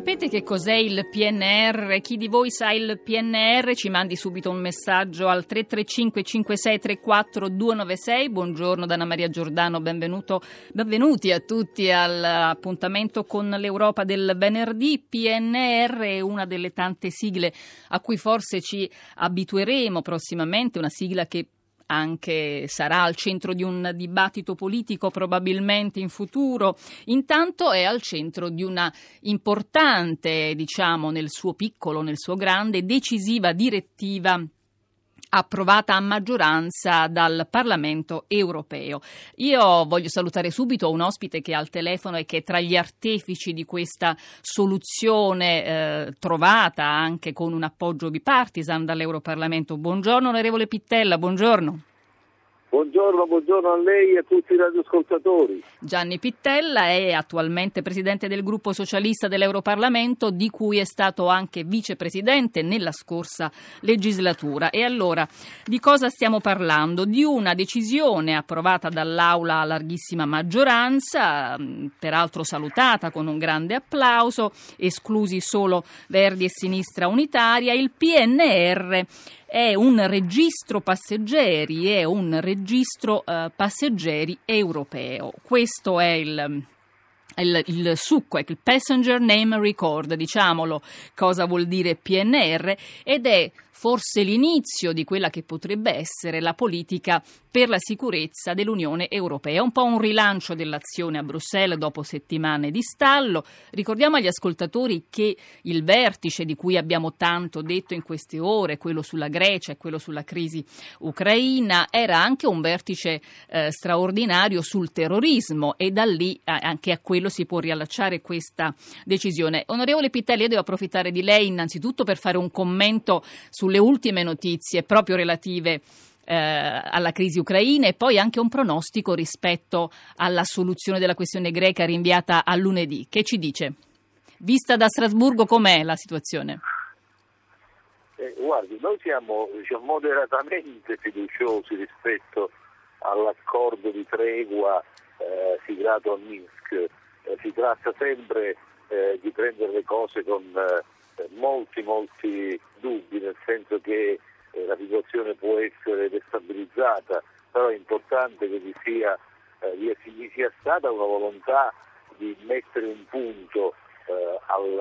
Sapete che cos'è il PNR? Chi di voi sa il PNR ci mandi subito un messaggio al 335 5634 296. Buongiorno Dana Maria Giordano, benvenuti a tutti all'appuntamento con l'Europa del venerdì. PNR è una delle tante sigle a cui forse ci abitueremo prossimamente, una sigla che anche sarà al centro di un dibattito politico probabilmente in futuro. Intanto è al centro di una importante, diciamo, nel suo piccolo, nel suo grande, decisiva direttiva approvata a maggioranza dal Parlamento europeo. Io voglio salutare subito un ospite che è al telefono e che è tra gli artefici di questa soluzione eh, trovata anche con un appoggio bipartisan dall'Europarlamento. Buongiorno onorevole Pittella, buongiorno. Buongiorno, buongiorno, a lei e a tutti i radioascoltatori. Gianni Pittella è attualmente presidente del gruppo socialista dell'Europarlamento, di cui è stato anche vicepresidente nella scorsa legislatura. E allora, di cosa stiamo parlando? Di una decisione approvata dall'Aula a larghissima maggioranza, peraltro salutata con un grande applauso, esclusi solo Verdi e Sinistra Unitaria, il PNR è un registro passeggeri, è un registro uh, passeggeri europeo. Questo è il il, il, succo, è il Passenger Name Record, diciamolo cosa vuol dire PNR, ed è forse l'inizio di quella che potrebbe essere la politica per la sicurezza dell'Unione Europea. Un po' un rilancio dell'azione a Bruxelles dopo settimane di stallo. Ricordiamo agli ascoltatori che il vertice di cui abbiamo tanto detto in queste ore, quello sulla Grecia e quello sulla crisi ucraina, era anche un vertice eh, straordinario sul terrorismo e da lì anche a quello si può riallacciare questa decisione. Onorevole Pitelli, io devo approfittare di lei innanzitutto per fare un commento sulle ultime notizie proprio relative eh, alla crisi ucraina e poi anche un pronostico rispetto alla soluzione della questione greca rinviata a lunedì. Che ci dice? Vista da Strasburgo com'è la situazione? Eh, guardi, noi siamo diciamo, moderatamente fiduciosi rispetto all'accordo di tregua eh, siglato a Minsk. Eh, si tratta sempre eh, di prendere le cose con eh, molti, molti dubbi, nel senso che la situazione può essere destabilizzata, però è importante che vi sia, eh, vi sia stata una volontà di mettere un punto eh, al,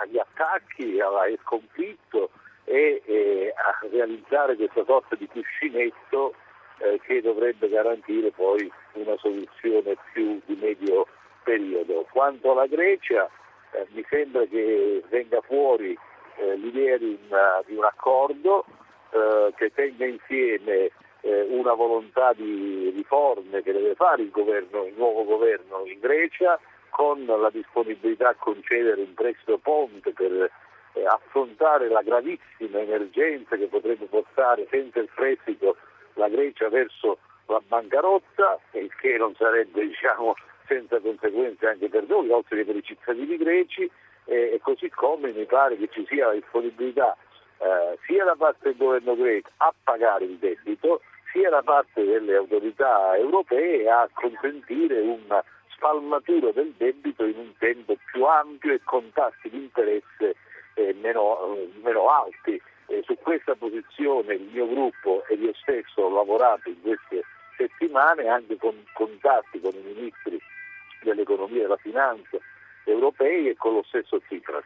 agli attacchi, al conflitto e, e, a realizzare questa sorta di cuscinetto eh, che dovrebbe garantire poi una soluzione più di medio periodo. Quanto alla Grecia, eh, mi sembra che venga fuori eh, l'idea di, una, di, un accordo eh, che tenga insieme eh, una volontà di riforme che deve fare il, governo, il nuovo governo in Grecia con la disponibilità a concedere un prestito ponte per eh, affrontare la gravissima emergenza che potrebbe portare senza il prestito la Grecia verso la bancarotta, il che non sarebbe diciamo, senza conseguenze anche per noi, oltre che per i cittadini greci, eh, e così come mi pare che ci sia la disponibilità eh, sia da parte del governo greco a pagare il debito, sia da parte delle autorità europee a consentire una spalmatura del debito in un tempo più ampio e con tassi di interesse eh, meno, meno, alti. su questa posizione il mio gruppo ed io stesso ho lavorato in queste settimane anche con contatti con i ministri dell'economia e della finanza europei e con lo stesso Tsipras.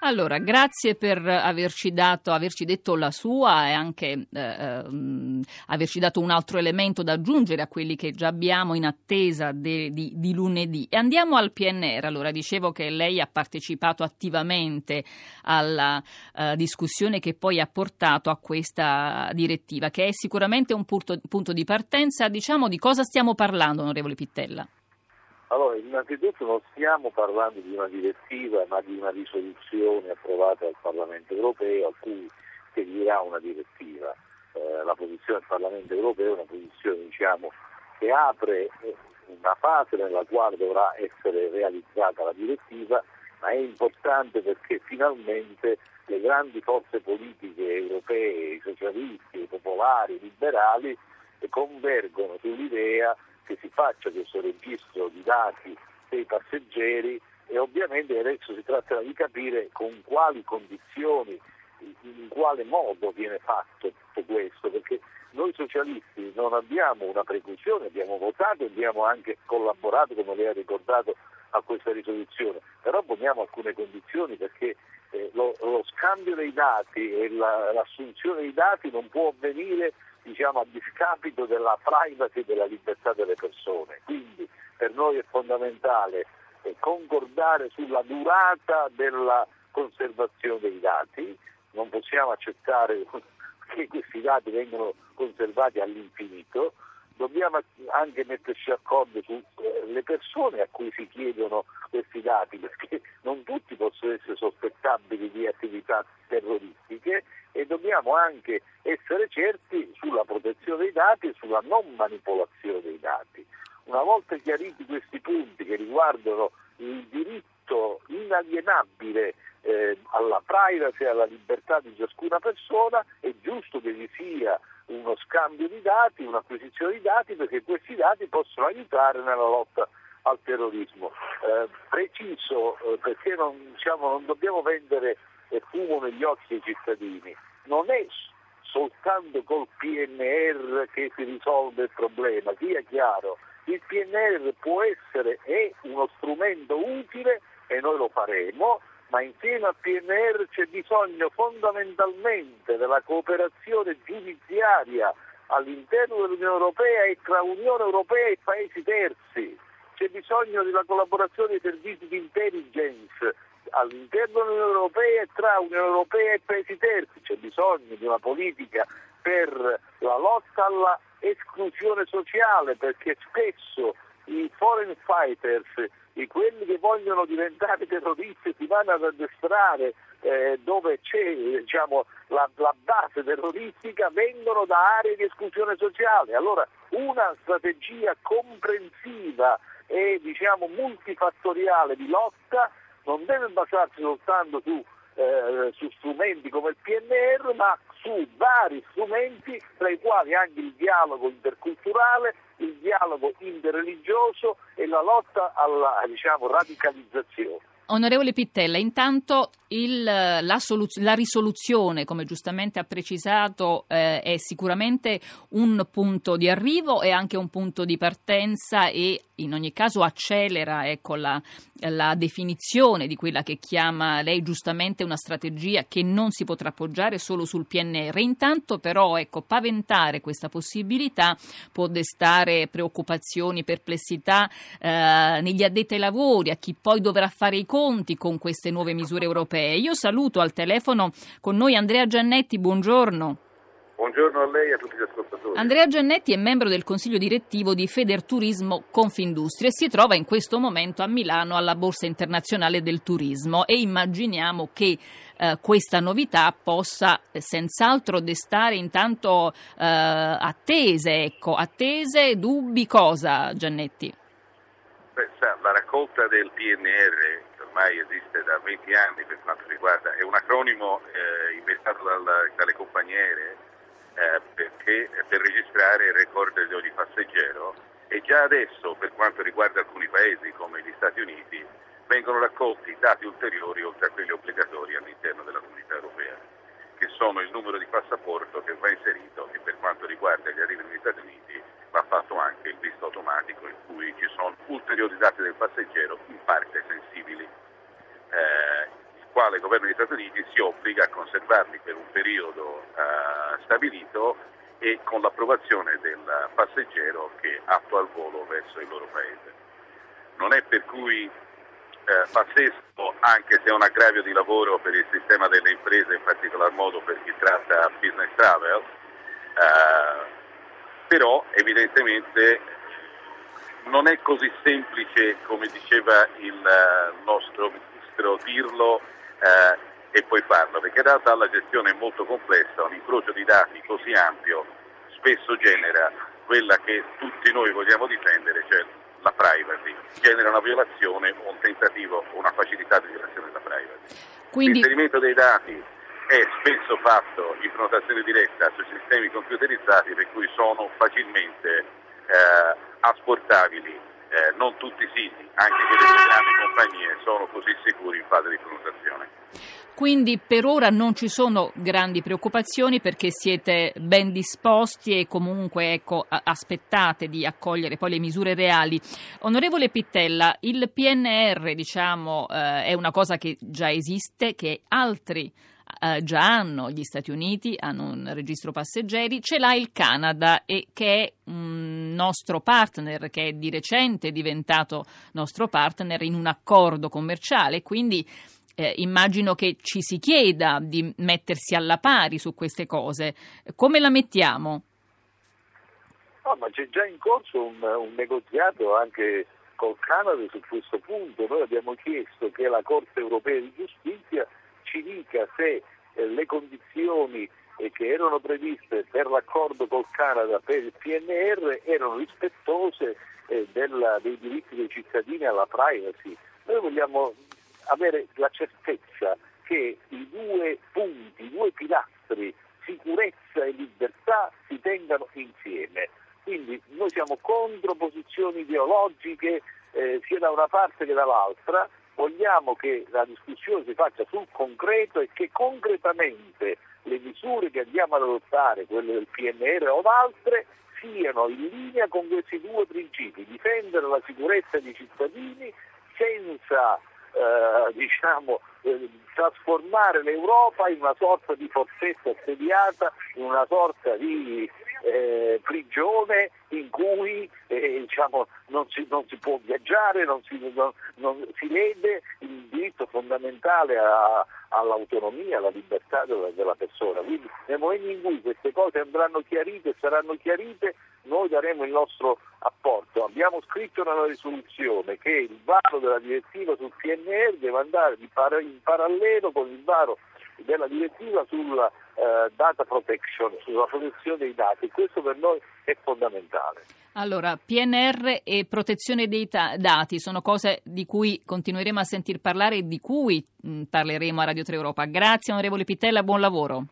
Allora, grazie per averci, dato, averci detto la sua e anche eh, um, averci dato un altro elemento da aggiungere a quelli che già abbiamo in attesa de, di, di, lunedì. E andiamo al PNR. Allora, dicevo che lei ha partecipato attivamente alla uh, discussione che poi ha portato a questa direttiva, che è sicuramente un punto, punto di partenza. Diciamo di cosa stiamo parlando, onorevole Pittella? Allora, innanzitutto non stiamo parlando di una direttiva, ma di una risoluzione approvata dal Parlamento europeo a cui seguirà una direttiva. Eh, la posizione del Parlamento europeo è una posizione diciamo, che apre una fase nella quale dovrà essere realizzata la direttiva, ma è importante perché finalmente le grandi forze politiche europee, i socialisti, i popolari, i liberali, convergono sull'idea faccia questo registro di dati dei passeggeri e ovviamente adesso si tratta di capire con quali condizioni, in quale modo viene fatto tutto questo, perché noi socialisti non abbiamo una preclusione, abbiamo votato e abbiamo anche collaborato, come lei ha ricordato, a questa risoluzione, però poniamo alcune condizioni perché eh, lo, lo, scambio dei dati e la, l'assunzione dei dati non può avvenire diciamo, a discapito della privacy e della libertà delle persone. Quindi per noi è fondamentale eh, concordare sulla durata della conservazione dei dati, non possiamo accettare che questi dati vengano conservati all'infinito, dobbiamo anche metterci d'accordo sulle persone a cui si chiedono questi dati, perché non tutti possono essere sospettabili di attività terroristiche e dobbiamo anche essere certi sulla protezione dei dati e sulla non manipolazione dei dati. Una volta chiariti questi punti che riguardano il diritto inalienabile eh, alla privacy e alla libertà di ciascuna persona, è giusto che vi sia uno scambio di dati, un'acquisizione di dati perché questi dati possono aiutare nella lotta al terrorismo. Eh, preciso eh, perché non, diciamo, non, dobbiamo vendere fumo negli occhi ai cittadini, non è soltanto col PNR che si risolve il problema, sia chiaro, il PNR può essere è uno strumento utile e noi lo faremo, ma insieme al PNR c'è bisogno fondamentalmente della cooperazione giudiziaria all'interno dell'Unione Europea e tra Unione Europea e Paesi terzi. C'è bisogno della collaborazione dei servizi di intelligence all'interno dell'Unione Europea e tra Unione Europea e Paesi terzi. C'è bisogno di una politica per la lotta alla esclusione sociale perché spesso i foreign fighters di quelli che vogliono diventare terroristi si vanno ad addestrare eh, dove c'è diciamo, la, la, base terroristica vengono da aree di esclusione sociale. Allora una strategia comprensiva e diciamo, multifattoriale di lotta non deve basarsi soltanto su, eh, su strumenti come il PNR, ma su vari strumenti, tra i quali anche il dialogo interculturale, il dialogo interreligioso e la lotta alla diciamo, radicalizzazione. Onorevole Pittella, intanto il, la, soluz- la, risoluzione, come giustamente ha precisato, eh, è sicuramente un punto di arrivo e anche un punto di partenza e in ogni caso accelera ecco, la, la, definizione di quella che chiama lei giustamente una strategia che non si potrà appoggiare solo sul PNR. Intanto però ecco, paventare questa possibilità può destare preoccupazioni, perplessità eh, negli addetti ai lavori, a chi poi dovrà fare i conti con queste nuove misure europee. Io saluto al telefono con noi Andrea Giannetti, buongiorno. Buongiorno a lei e a tutti gli ascoltatori. Andrea Giannetti è membro del consiglio direttivo di Federturismo Confindustria e si trova in questo momento a Milano alla Borsa Internazionale del Turismo e immaginiamo che eh, questa novità possa eh, senz'altro destare intanto eh, attese, ecco, attese, dubbi, cosa Giannetti? Beh, sa, la raccolta del PNR ormai esiste da 20 anni per quanto riguarda, è un acronimo eh, inventato dal, dalle compagnie aeree eh, perché, per registrare il record di ogni passeggero e già adesso per quanto riguarda alcuni paesi come gli Stati Uniti vengono raccolti dati ulteriori oltre a quelli obbligatori all'interno della comunità europea che sono il numero di passaporto che va inserito e per quanto riguarda gli arrivi negli Stati Uniti va fatto anche il visto automatico in cui ci sono ulteriori dati del passeggero in parte sensibili, eh, il quale il governo degli Stati Uniti si obbliga a conservarli per un periodo eh, stabilito e con l'approvazione del passeggero che attua il volo verso il loro paese. Non è per cui eh, pazzesco, anche se è un aggravio di lavoro per il sistema delle imprese, in particolar modo per chi tratta business travel, eh, però evidentemente non è così semplice, come diceva il uh, nostro ministro, dirlo uh, e poi farlo, perché realtà la gestione molto complessa, un incrocio di dati così ampio spesso genera quella che tutti noi vogliamo difendere, cioè la privacy, genera una violazione o un tentativo o una facilità di violazione della privacy. Quindi... L'inserimento dei dati è spesso fatto in prenotazione diretta sui sistemi computerizzati per cui sono facilmente eh, asportabili. Eh, non tutti i siti, anche quelli delle grandi compagnie, sono così sicuri in fase di prenotazione. Quindi per ora non ci sono grandi preoccupazioni perché siete ben disposti e comunque ecco, aspettate di accogliere poi le misure reali. Onorevole Pittella, il PNR diciamo, eh, è una cosa che già esiste, che altri eh, già hanno, gli Stati Uniti hanno un registro passeggeri, ce l'ha il Canada e che è un nostro partner, che è di recente diventato nostro partner in un accordo commerciale, quindi eh, immagino che ci si chieda di mettersi alla pari su queste cose. Come la mettiamo? No, ma c'è già in corso un, un negoziato anche col Canada su questo punto. Noi abbiamo chiesto che la Corte europea di giustizia ci dica se eh, le condizioni eh, che erano previste per l'accordo col Canada per il PNR erano rispettose eh, della, dei diritti dei cittadini alla privacy. Noi vogliamo avere la certezza che i due punti, i due pilastri, sicurezza e libertà, si tengano insieme. Quindi noi siamo contro posizioni ideologiche eh, sia da una parte che dall'altra, vogliamo che la discussione si faccia sul concreto e che concretamente le misure che andiamo ad adottare, quelle del PNR o altre, siano in linea con questi due principi, difendere la sicurezza dei cittadini senza eh, diciamo, eh, trasformare l'Europa in una sorta di forzetta assediata, in una sorta di eh, prigione in cui eh, diciamo, non, si, non, si, può viaggiare, non si, non, non si lede il diritto fondamentale a, all'autonomia, alla libertà della, della, persona. Quindi nel momento in cui queste cose andranno chiarite e saranno chiarite, noi daremo il nostro apporto. Abbiamo scritto nella risoluzione che il varo della direttiva sul PNR deve andare in parallelo con il varo della direttiva sulla eh, data protection, sulla protezione dei dati. Questo per noi è fondamentale. Allora, PNR e protezione dei ta- dati sono cose di cui continueremo a sentir parlare e di cui mh, parleremo a Radio 3 Europa. Grazie onorevole Pittella, buon lavoro.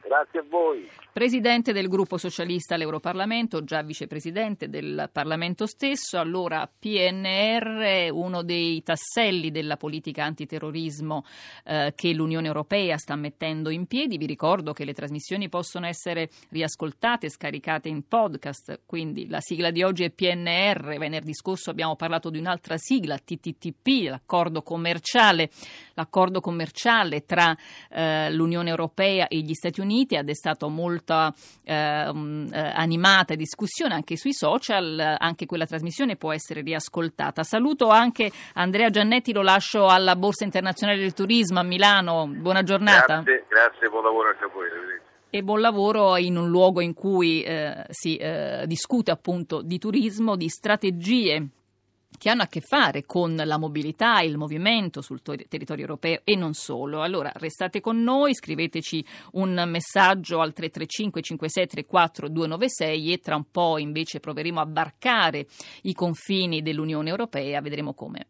Grazie a voi. Presidente del gruppo socialista all'Europarlamento, già vicepresidente del Parlamento stesso, allora PNR, uno dei tasselli della politica antiterrorismo eh, che l'Unione Europea sta mettendo in piedi. Vi ricordo che le trasmissioni possono essere riascoltate, scaricate in podcast, quindi la sigla di oggi è PNR, venerdì scorso abbiamo parlato di un'altra sigla, TTTP, l'accordo commerciale, l'accordo commerciale tra eh, l'Unione Europea e gli Stati Uniti ha destato molto molta eh, um, eh, animata discussione anche sui social, anche quella trasmissione può essere riascoltata. Saluto anche Andrea Giannetti, lo lascio alla Borsa Internazionale del Turismo a Milano. Buona giornata. Grazie, grazie buon lavoro anche a voi. E buon lavoro in un luogo in cui eh, si eh, discute appunto di turismo, di strategie che hanno a che fare con la mobilità e il movimento sul ter- territorio europeo e non solo. Allora restate con noi, scriveteci un messaggio al 335 5634 296 e tra un po' invece proveremo a varcare i confini dell'Unione Europea, vedremo come.